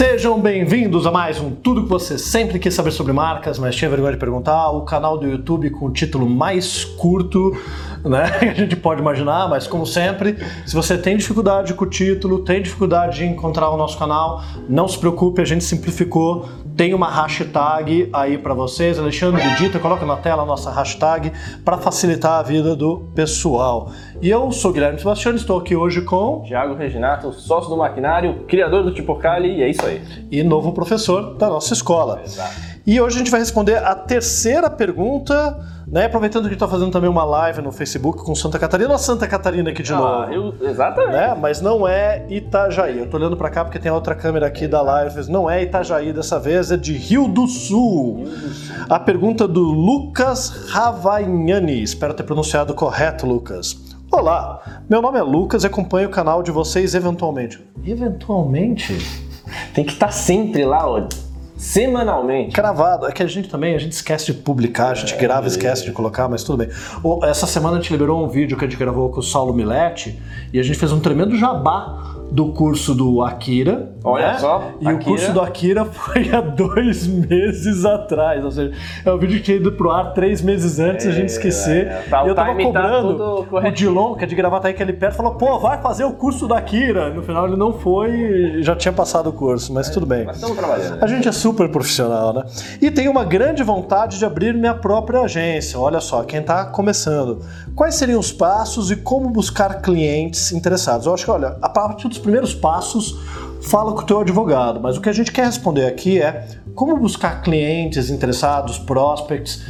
Sejam bem-vindos a mais um Tudo que você sempre quis saber sobre marcas, mas tinha vergonha de perguntar. O canal do YouTube com o título mais curto né, a gente pode imaginar, mas como sempre, se você tem dificuldade com o título, tem dificuldade de encontrar o nosso canal, não se preocupe, a gente simplificou. Tem uma hashtag aí para vocês. Alexandre Dita, coloca na tela a nossa hashtag para facilitar a vida do pessoal. E eu sou Guilherme Sebastião, estou aqui hoje com Tiago Reginato, sócio do Maquinário, criador do Tipocali, e é isso aí. E novo professor da nossa escola. Exato. E hoje a gente vai responder a terceira pergunta, né? Aproveitando que a gente está fazendo também uma live no Facebook com Santa Catarina, ou Santa Catarina aqui de ah, novo. Eu, exatamente. Né? Mas não é Itajaí. Eu tô olhando para cá porque tem outra câmera aqui da live. Não é Itajaí dessa vez, é de Rio do Sul. Rio do Sul. A pergunta do Lucas Ravagnani. Espero ter pronunciado correto, Lucas. Olá, meu nome é Lucas e acompanho o canal de vocês eventualmente. Eventualmente? Tem que estar tá sempre lá, ó semanalmente. Cravado. É que a gente também, a gente esquece de publicar, a gente é, grava e esquece de colocar, mas tudo bem. Essa semana a gente liberou um vídeo que a gente gravou com o Saulo Milete e a gente fez um tremendo jabá do curso do Akira. Olha né? só. E Akira. o curso do Akira foi há dois meses atrás. Ou seja, é um vídeo que tinha ido pro ar três meses antes, é, a gente esquecer. É, tá, e eu tava tá cobrando. Tá o Dilon, que é de gravata aí que ele perto, falou: pô, vai fazer o curso do Akira. No final ele não foi e já tinha passado o curso, mas é, tudo bem. Mas estamos trabalhando. A gente é super profissional, né? E tenho uma grande vontade de abrir minha própria agência. Olha só, quem tá começando. Quais seriam os passos e como buscar clientes interessados? Eu acho que, olha, a partir dos primeiros passos, fala com o teu advogado, mas o que a gente quer responder aqui é como buscar clientes interessados, prospects,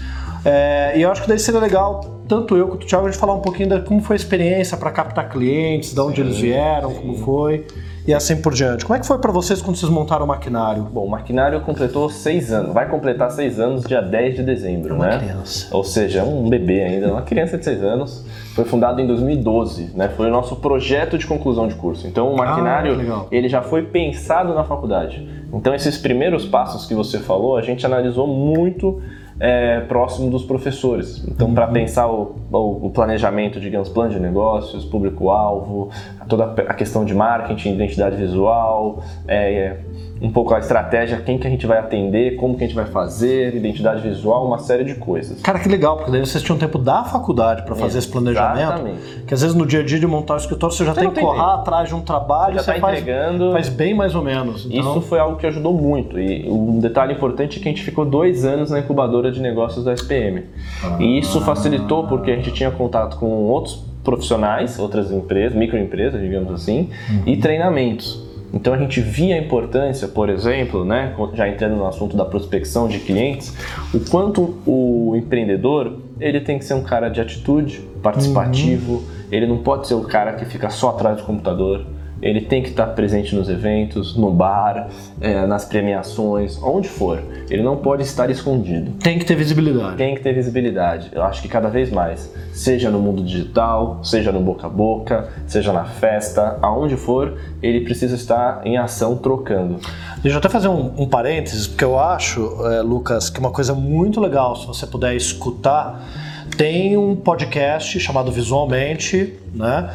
é, e eu acho que daí seria legal, tanto eu quanto o Thiago, a gente falar um pouquinho de como foi a experiência para captar clientes, de onde sim, eles vieram, sim. como foi e assim por diante. Como é que foi para vocês quando vocês montaram o maquinário? Bom, o maquinário completou seis anos, vai completar seis anos dia 10 de dezembro, uma né? criança. Ou seja, um bebê ainda, uma criança de seis anos. Foi fundado em 2012, né? Foi o nosso projeto de conclusão de curso. Então o maquinário, ah, ele já foi pensado na faculdade. Então esses primeiros passos que você falou, a gente analisou muito é, próximo dos professores. Então, para uhum. pensar o, o, o, planejamento, digamos, plano de negócios, público-alvo, toda a questão de marketing, identidade visual, é, um pouco a estratégia, quem que a gente vai atender, como que a gente vai fazer, identidade visual, uma série de coisas. Cara, que legal, porque daí vocês tinham tempo da faculdade para fazer esse planejamento. Exatamente. Que às vezes no dia a dia de montar o escritório você já você tem que correr atrás de um trabalho, já você tá faz, entregando. faz bem mais ou menos. Então... Isso foi algo que ajudou muito. E um detalhe importante é que a gente ficou dois anos na incubadora de negócios da SPM. Ah. E isso facilitou porque a gente tinha contato com outros profissionais, outras empresas, microempresas, digamos assim, uhum. e treinamentos. Então a gente via a importância, por exemplo, né, já entrando no assunto da prospecção de clientes, o quanto o empreendedor ele tem que ser um cara de atitude, participativo, uhum. ele não pode ser o cara que fica só atrás do computador ele tem que estar presente nos eventos, no bar, é, nas premiações, onde for. Ele não pode estar escondido. Tem que ter visibilidade. Tem que ter visibilidade. Eu acho que cada vez mais, seja no mundo digital, seja no boca a boca, seja na festa, aonde for, ele precisa estar em ação trocando. Deixa eu até fazer um, um parênteses, porque eu acho, é, Lucas, que uma coisa muito legal, se você puder escutar tem um podcast chamado Visualmente, né?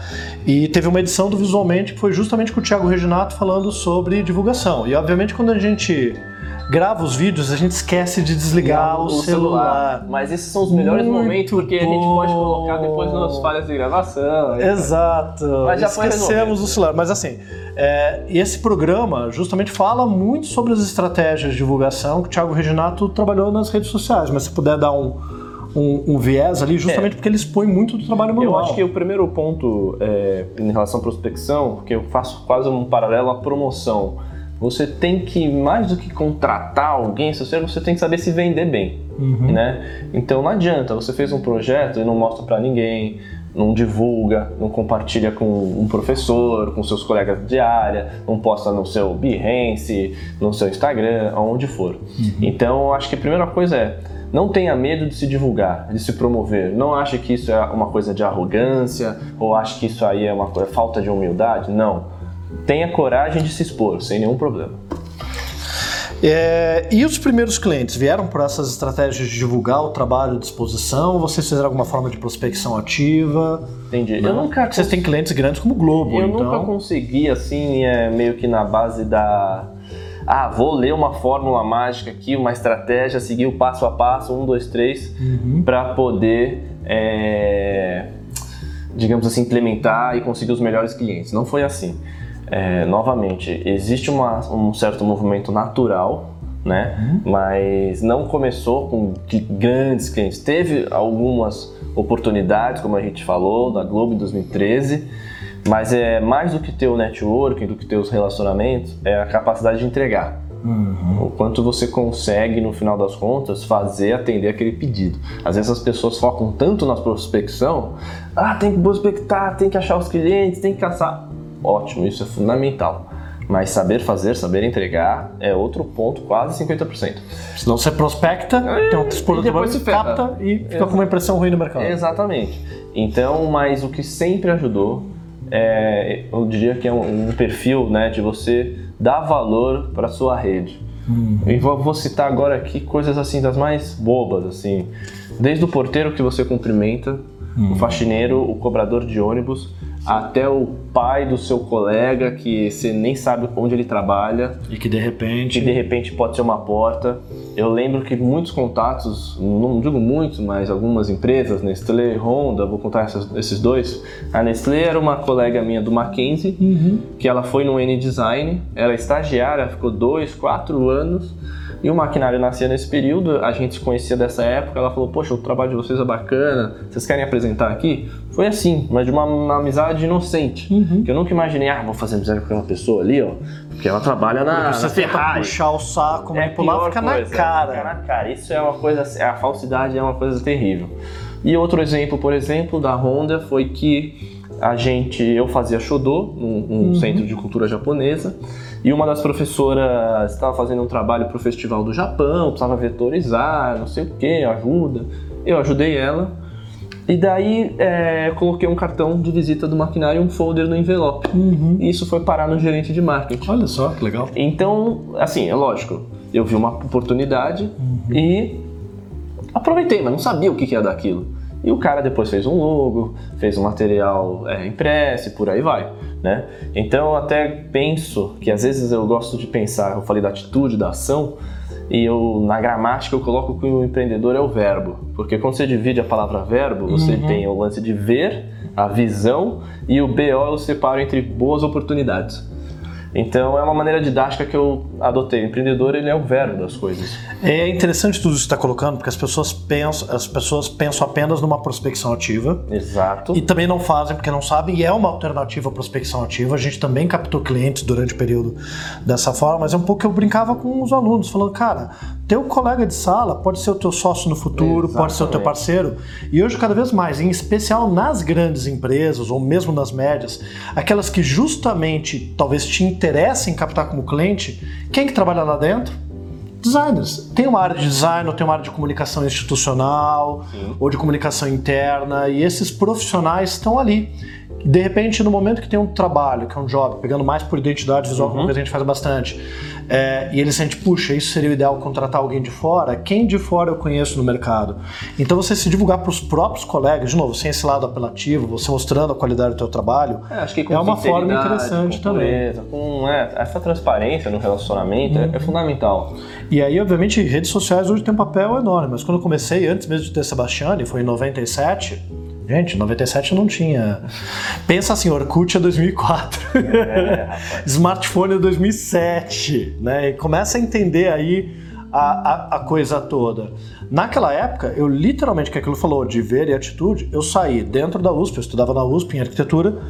E teve uma edição do Visualmente que foi justamente com o Thiago Reginato falando sobre divulgação. E obviamente quando a gente grava os vídeos, a gente esquece de desligar o, o, celular. celular. Mas esses são os melhores Muito momentos porque bom. a gente pode colocar depois nas falhas de gravação. Exato. Mas já Esquecemos o celular. Mas assim, é, esse programa justamente fala muito sobre as estratégias de divulgação que o Thiago Reginato trabalhou nas redes sociais. Mas se puder dar um um, um viés ali, justamente é. porque ele expõe muito do trabalho manual. Eu acho que o primeiro ponto é, em relação à prospecção, porque eu faço quase um paralelo à promoção. Você tem que, mais do que contratar alguém, você tem que saber se vender bem. Uhum. Né? Então não adianta, você fez um projeto e não mostra para ninguém, não divulga, não compartilha com um professor, com seus colegas de área, não posta no seu Behance, no seu Instagram, aonde for. Uhum. Então, acho que a primeira coisa é não tenha medo de se divulgar, de se promover. Não ache que isso é uma coisa de arrogância ou ache que isso aí é uma coisa, falta de humildade. Não. Tenha coragem de se expor, sem nenhum problema. É, e os primeiros clientes vieram por essas estratégias de divulgar o trabalho de exposição? Vocês fizeram alguma forma de prospecção ativa? Entendi. Não? Eu nunca. Vocês têm clientes grandes como o Globo. Eu então... nunca consegui, assim, é, meio que na base da ah, vou ler uma fórmula mágica aqui, uma estratégia, seguir o passo a passo, um, dois, três, uhum. para poder, é, digamos assim, implementar e conseguir os melhores clientes. Não foi assim. É, novamente, existe uma, um certo movimento natural, né? Uhum. Mas não começou com grandes clientes. Teve algumas oportunidades, como a gente falou, da Globo em 2013, mas é mais do que ter o networking, do que ter os relacionamentos, é a capacidade de entregar. Uhum. O quanto você consegue, no final das contas, fazer atender aquele pedido. Às vezes as pessoas focam tanto na prospecção, ah, tem que prospectar, tem que achar os clientes, tem que caçar. Ótimo, isso é fundamental. Mas saber fazer, saber entregar é outro ponto, quase 50%. Senão você prospecta, é, tem um explorador que capta e fica Exato. com uma impressão ruim no mercado. Exatamente. Então, mas o que sempre ajudou, é, eu diria que é um, um perfil né, de você dar valor para sua rede. Uhum. E vou, vou citar agora aqui coisas assim das mais bobas, assim. Desde o porteiro que você cumprimenta, uhum. o faxineiro, o cobrador de ônibus, até o pai do seu colega que você nem sabe onde ele trabalha e que de repente que de repente pode ser uma porta. Eu lembro que muitos contatos, não digo muitos, mas algumas empresas, Nestlé, Honda, vou contar essas, esses dois. A Nestlé era uma colega minha do Mackenzie, uhum. que ela foi no N Design, era é estagiária, ficou dois, quatro anos e o maquinário nascia nesse período, a gente se conhecia dessa época, ela falou, poxa, o trabalho de vocês é bacana, vocês querem apresentar aqui? Foi assim, mas de uma, uma amizade inocente, uhum. que eu nunca imaginei, ah, vou fazer amizade com aquela pessoa ali, ó, porque ela trabalha na, você na Ferrari. puxar o saco, manipular, é fica coisa, na cara. Fica na cara, isso é uma coisa, a falsidade é uma coisa terrível. E outro exemplo, por exemplo, da Honda foi que a gente, eu fazia Shodo, num, num uhum. centro de cultura japonesa, e uma das professoras estava fazendo um trabalho para o Festival do Japão, precisava vetorizar, não sei o que, ajuda. Eu ajudei ela. E daí é, coloquei um cartão de visita do maquinário e um folder no envelope. Uhum. E isso foi parar no gerente de marketing. Olha só, que legal. Então, assim, é lógico, eu vi uma oportunidade uhum. e aproveitei, mas não sabia o que ia daquilo. E o cara depois fez um logo, fez um material é, impresso e por aí vai. Né? Então eu até penso que às vezes eu gosto de pensar, eu falei da atitude, da ação, e eu na gramática eu coloco que o empreendedor é o verbo, porque quando você divide a palavra verbo, você uhum. tem o lance de ver, a visão e o BO eu separo entre boas oportunidades. Então é uma maneira didática que eu adotei. O empreendedor ele é o verbo das coisas. É interessante tudo isso que está colocando, porque as pessoas pensam, as pessoas pensam apenas numa prospecção ativa. Exato. E também não fazem porque não sabem, e é uma alternativa à prospecção ativa. A gente também captou clientes durante o período dessa forma, mas é um pouco que eu brincava com os alunos, falando, cara, teu colega de sala pode ser o teu sócio no futuro, Exatamente. pode ser o teu parceiro. E hoje, cada vez mais, em especial nas grandes empresas, ou mesmo nas médias, aquelas que justamente talvez te interessem em captar como cliente, quem que trabalha lá dentro? Designers. Tem uma área de design, ou tem uma área de comunicação institucional, Sim. ou de comunicação interna, e esses profissionais estão ali de repente, no momento que tem um trabalho, que é um job, pegando mais por identidade visual, uhum. que a gente faz bastante, é, e ele sente, puxa, isso seria o ideal contratar alguém de fora, quem de fora eu conheço no mercado? Então você se divulgar para os próprios colegas, de novo, sem esse lado apelativo, você mostrando a qualidade do teu trabalho, é, é uma forma interessante com também. Com é, essa transparência no relacionamento é, uhum. é, fundamental. E aí, obviamente, redes sociais hoje tem um papel enorme, mas quando eu comecei, antes mesmo de ter Sebastiane, foi em 97, Gente, 97 não tinha. Pensa assim, Orkut é 2004. É, Smartphone é 2007, né? E começa a entender aí a, a, a, coisa toda. Naquela época, eu literalmente, que aquilo falou de ver e atitude, eu saí dentro da USP, eu estudava na USP em arquitetura,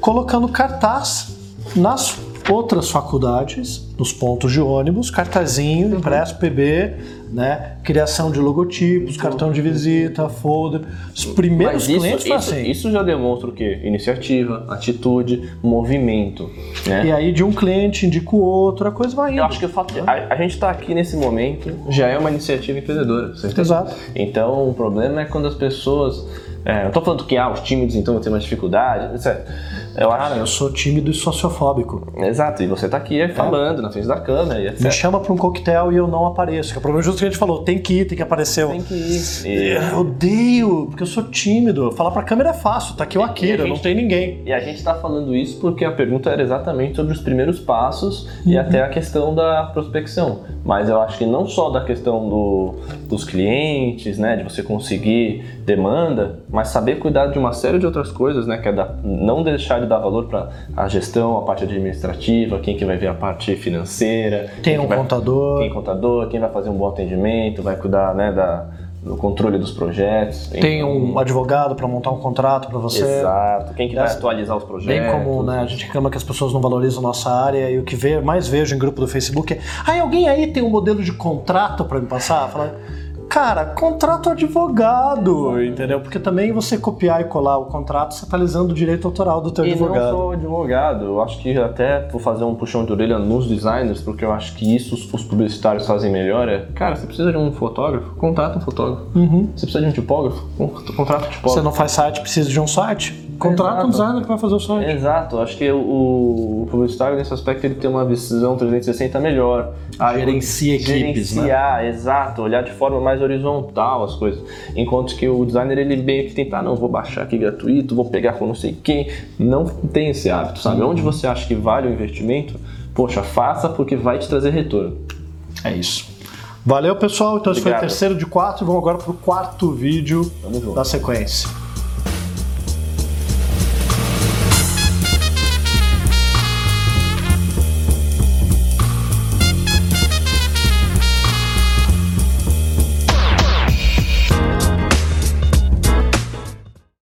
colocando cartaz nas outras faculdades, nos pontos de ônibus, cartazinho, uhum. impresso PB, né? Criação de logotipos, cartão de visita, folder. Os primeiros isso, clientes isso, assim. Isso já demonstra o quê? Iniciativa, atitude, movimento. Né? E aí de um cliente indica o outro, a coisa vai indo. Eu acho que o fato, a, a, gente está aqui nesse momento já é uma iniciativa empreendedora. Certo? Exato. Então o problema é quando as pessoas É, não tô falando que ah, os tímidos então vão ter mais dificuldade, etc. Eu Cara, acho... eu sou tímido e sociofóbico. Exato, e você tá aqui falando é. na frente da câmera e etc. Me chama pra um coquetel e eu não apareço. Que é o problema justo que a gente falou, tem que ir, tem que aparecer. Tem que ir. E... Eu odeio, porque eu sou tímido. Falar pra câmera é fácil, tá aqui o Akira, gente... não tem ninguém. E a gente tá falando isso porque a pergunta era exatamente sobre os primeiros passos uhum. e até a questão da prospecção. Mas eu acho que não só da questão do, dos clientes, né, de você conseguir demanda, mas saber cuidar de uma série de outras coisas, né, que é da, não deixar dar valor para a gestão, a parte administrativa, quem que vai ver a parte financeira. Tem um vai, contador. Quem contador, quem vai fazer um bom atendimento, vai cuidar, né, da do controle dos projetos. Tem, tem um advogado para montar um contrato para você. Exato. Quem que vai atualizar os projetos. Bem como né, a gente reclama que as pessoas não valorizam nossa área e o que vê, mais vejo em grupo do Facebook é ah, alguém aí tem um modelo de contrato para me passar? Fala, Cara, contrato advogado, entendeu? Porque também você copiar e colar o contrato, você tá lisando o direito autoral do teu e advogado. E não sou advogado, eu acho que até vou fazer um puxão de orelha nos designers, porque eu acho que isso os publicitários fazem melhor, é, cara, você precisa de um fotógrafo? Contrata um fotógrafo. Uhum. Você precisa de um tipógrafo? Contrata um tipógrafo. Você não faz site, precisa de um site? Contrata Exato. um designer que vai fazer o site. Exato, acho que o, o publicitário nesse aspecto ele tem uma visão 360 melhor. A gerencia equipes, né? Gerenciar, né? exato, olhar de forma mais horizontal as coisas. Enquanto que o designer ele meio que tenta, ah, não, vou baixar aqui gratuito, vou pegar com não sei quem. Não tem esse hábito, sabe? Uhum. Onde você acha que vale o investimento, poxa, faça porque vai te trazer retorno. É isso. Valeu, pessoal. Então, esse foi o terceiro de quatro. Vamos agora para o quarto vídeo da sequência.